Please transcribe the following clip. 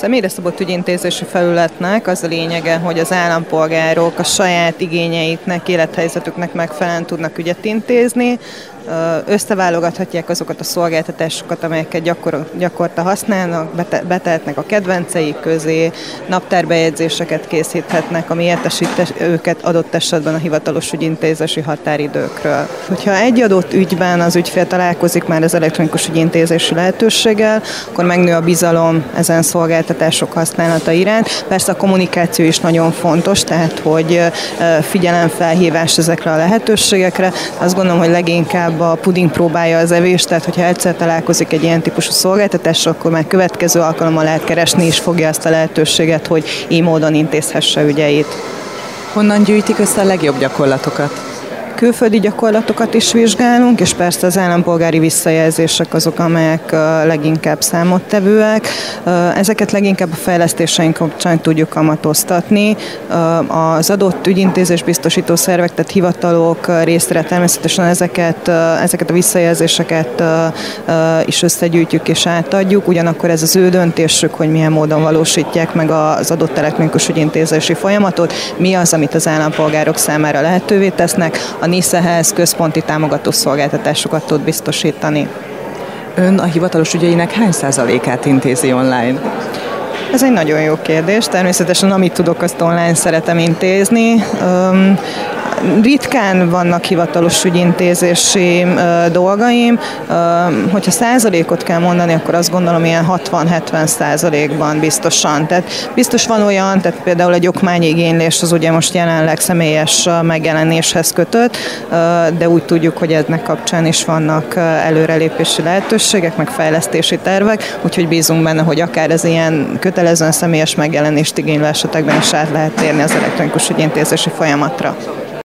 Személyre szabott ügyintézési felületnek az a lényege, hogy az állampolgárok a saját igényeiknek, élethelyzetüknek megfelelően tudnak ügyet intézni, összeválogathatják azokat a szolgáltatásokat, amelyeket gyakor, gyakorta használnak, betehetnek a kedvenceik közé, naptárbejegyzéseket készíthetnek, ami értesít őket adott esetben a hivatalos ügyintézési határidőkről. Hogyha egy adott ügyben az ügyfél találkozik már az elektronikus ügyintézési lehetőséggel, akkor megnő a bizalom ezen szolgáltatások használata iránt. Persze a kommunikáció is nagyon fontos, tehát hogy figyelemfelhívás ezekre a lehetőségekre. Azt gondolom, hogy leginkább a puding próbálja az evést, tehát hogyha egyszer találkozik egy ilyen típusú szolgáltatással, akkor már következő alkalommal lehet keresni, és fogja azt a lehetőséget, hogy így módon intézhesse ügyeit. Honnan gyűjtik össze a legjobb gyakorlatokat? Külföldi gyakorlatokat is vizsgálunk, és persze az állampolgári visszajelzések azok, amelyek leginkább számottevőek. Ezeket leginkább a fejlesztéseink kapcsán tudjuk kamatoztatni. Az adott ügyintézés biztosító szervek, tehát hivatalok részre természetesen ezeket, ezeket a visszajelzéseket is összegyűjtjük és átadjuk, ugyanakkor ez az ő döntésük, hogy milyen módon valósítják meg az adott elektronikus ügyintézési folyamatot, mi az, amit az állampolgárok számára lehetővé tesznek. A NISZ-hez központi támogató szolgáltatásokat tud biztosítani. Ön a hivatalos ügyeinek hány százalékát intézi online? Ez egy nagyon jó kérdés. Természetesen amit tudok, azt online szeretem intézni. Ritkán vannak hivatalos ügyintézési dolgaim. Hogyha százalékot kell mondani, akkor azt gondolom ilyen 60-70 százalékban biztosan. Tehát biztos van olyan, tehát például egy okmányigénylés az ugye most jelenleg személyes megjelenéshez kötött, de úgy tudjuk, hogy ennek kapcsán is vannak előrelépési lehetőségek, meg fejlesztési tervek, úgyhogy bízunk benne, hogy akár ez ilyen kötelezően személyes megjelenést igénylő esetekben is át lehet térni az elektronikus ügyintézési folyamatra.